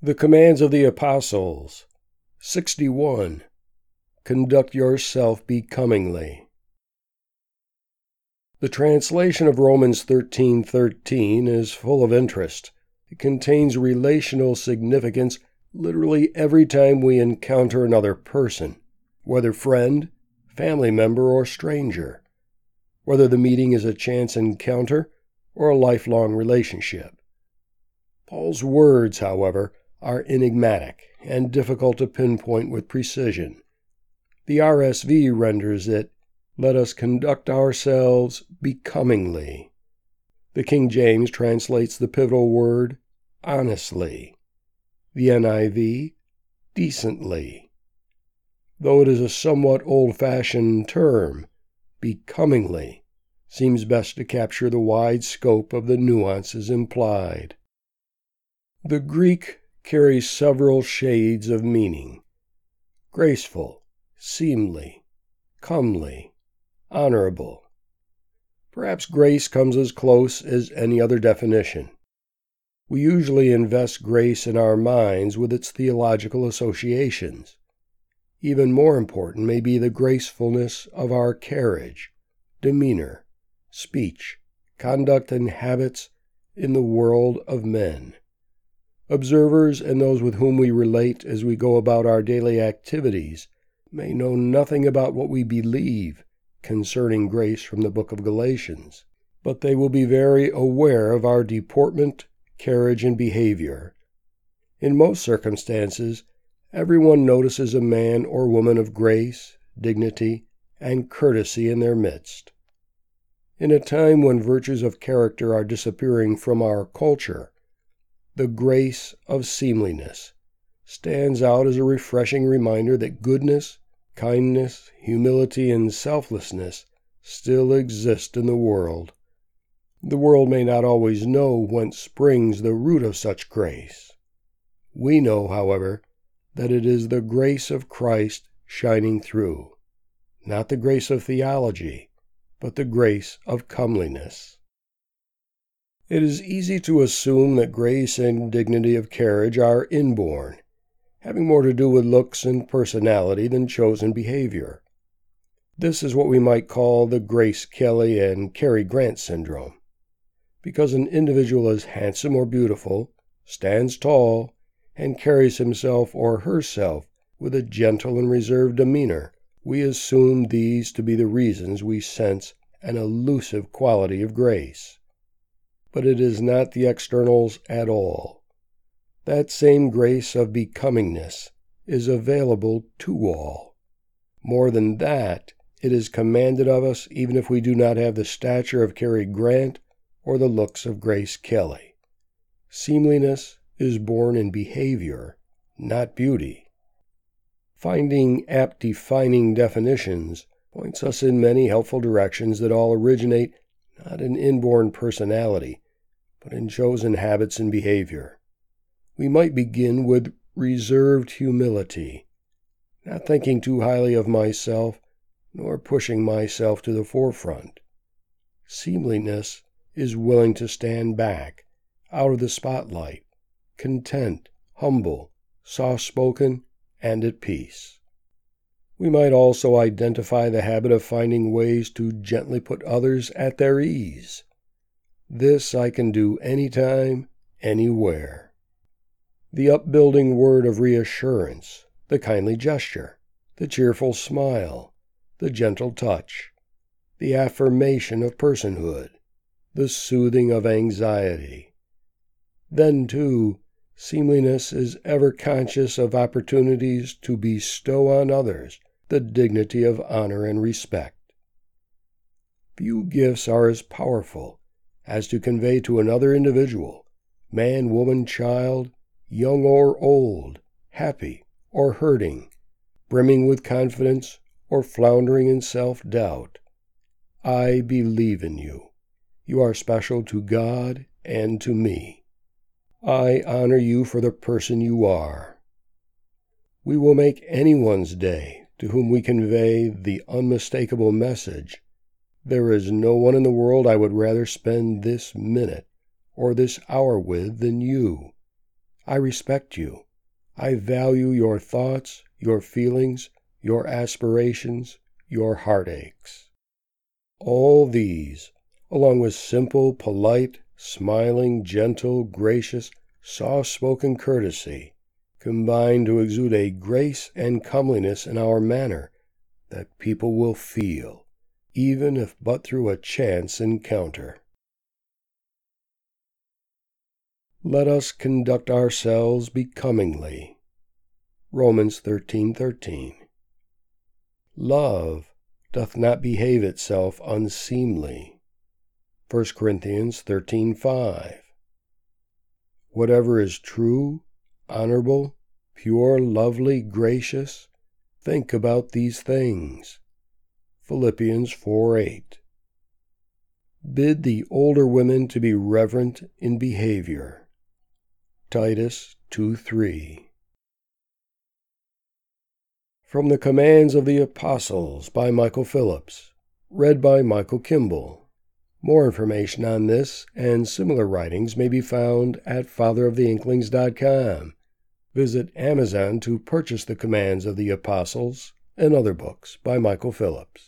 The Commands of the Apostles 61. Conduct yourself becomingly. The translation of Romans 13:13 is full of interest. It contains relational significance literally every time we encounter another person, whether friend, family member, or stranger, whether the meeting is a chance encounter or a lifelong relationship. Paul's words, however, are enigmatic and difficult to pinpoint with precision. The RSV renders it, Let us conduct ourselves becomingly. The King James translates the pivotal word honestly. The NIV, decently. Though it is a somewhat old fashioned term, becomingly seems best to capture the wide scope of the nuances implied. The Greek carries several shades of meaning graceful, seemly, comely, honorable. Perhaps grace comes as close as any other definition. We usually invest grace in our minds with its theological associations. Even more important may be the gracefulness of our carriage, demeanor, speech, conduct, and habits in the world of men. Observers and those with whom we relate as we go about our daily activities may know nothing about what we believe concerning grace from the book of Galatians, but they will be very aware of our deportment, carriage, and behavior. In most circumstances, everyone notices a man or woman of grace, dignity, and courtesy in their midst. In a time when virtues of character are disappearing from our culture, the grace of seemliness stands out as a refreshing reminder that goodness, kindness, humility, and selflessness still exist in the world. The world may not always know whence springs the root of such grace. We know, however, that it is the grace of Christ shining through, not the grace of theology, but the grace of comeliness. It is easy to assume that grace and dignity of carriage are inborn, having more to do with looks and personality than chosen behavior. This is what we might call the Grace Kelly and Cary Grant syndrome. Because an individual is handsome or beautiful, stands tall, and carries himself or herself with a gentle and reserved demeanor, we assume these to be the reasons we sense an elusive quality of grace but it is not the externals at all. That same grace of becomingness is available to all. More than that, it is commanded of us even if we do not have the stature of Cary Grant or the looks of Grace Kelly. Seemliness is born in behavior, not beauty. Finding apt defining definitions points us in many helpful directions that all originate not in inborn personality, but in chosen habits and behavior. We might begin with reserved humility, not thinking too highly of myself, nor pushing myself to the forefront. Seemliness is willing to stand back, out of the spotlight, content, humble, soft spoken, and at peace. We might also identify the habit of finding ways to gently put others at their ease. This I can do anytime, anywhere. The upbuilding word of reassurance, the kindly gesture, the cheerful smile, the gentle touch, the affirmation of personhood, the soothing of anxiety. Then, too, seemliness is ever conscious of opportunities to bestow on others the dignity of honor and respect. Few gifts are as powerful as to convey to another individual, man, woman, child, young or old, happy or hurting, brimming with confidence or floundering in self doubt. I believe in you. You are special to God and to me. I honor you for the person you are. We will make anyone's day to whom we convey the unmistakable message there is no one in the world I would rather spend this minute or this hour with than you. I respect you. I value your thoughts, your feelings, your aspirations, your heartaches. All these, along with simple, polite, smiling, gentle, gracious, soft spoken courtesy, combine to exude a grace and comeliness in our manner that people will feel, even if but through a chance encounter. Let us conduct ourselves becomingly. Romans 13:13. 13, Love doth not behave itself unseemly. 1 Corinthians 13:5. Whatever is true, honorable, pure, lovely, gracious, think about these things. Philippians 4:8. Bid the older women to be reverent in behavior. Titus 2:3. From the Commands of the Apostles by Michael Phillips, read by Michael Kimball. More information on this and similar writings may be found at fatheroftheinklings.com. Visit Amazon to purchase the Commands of the Apostles and other books by Michael Phillips.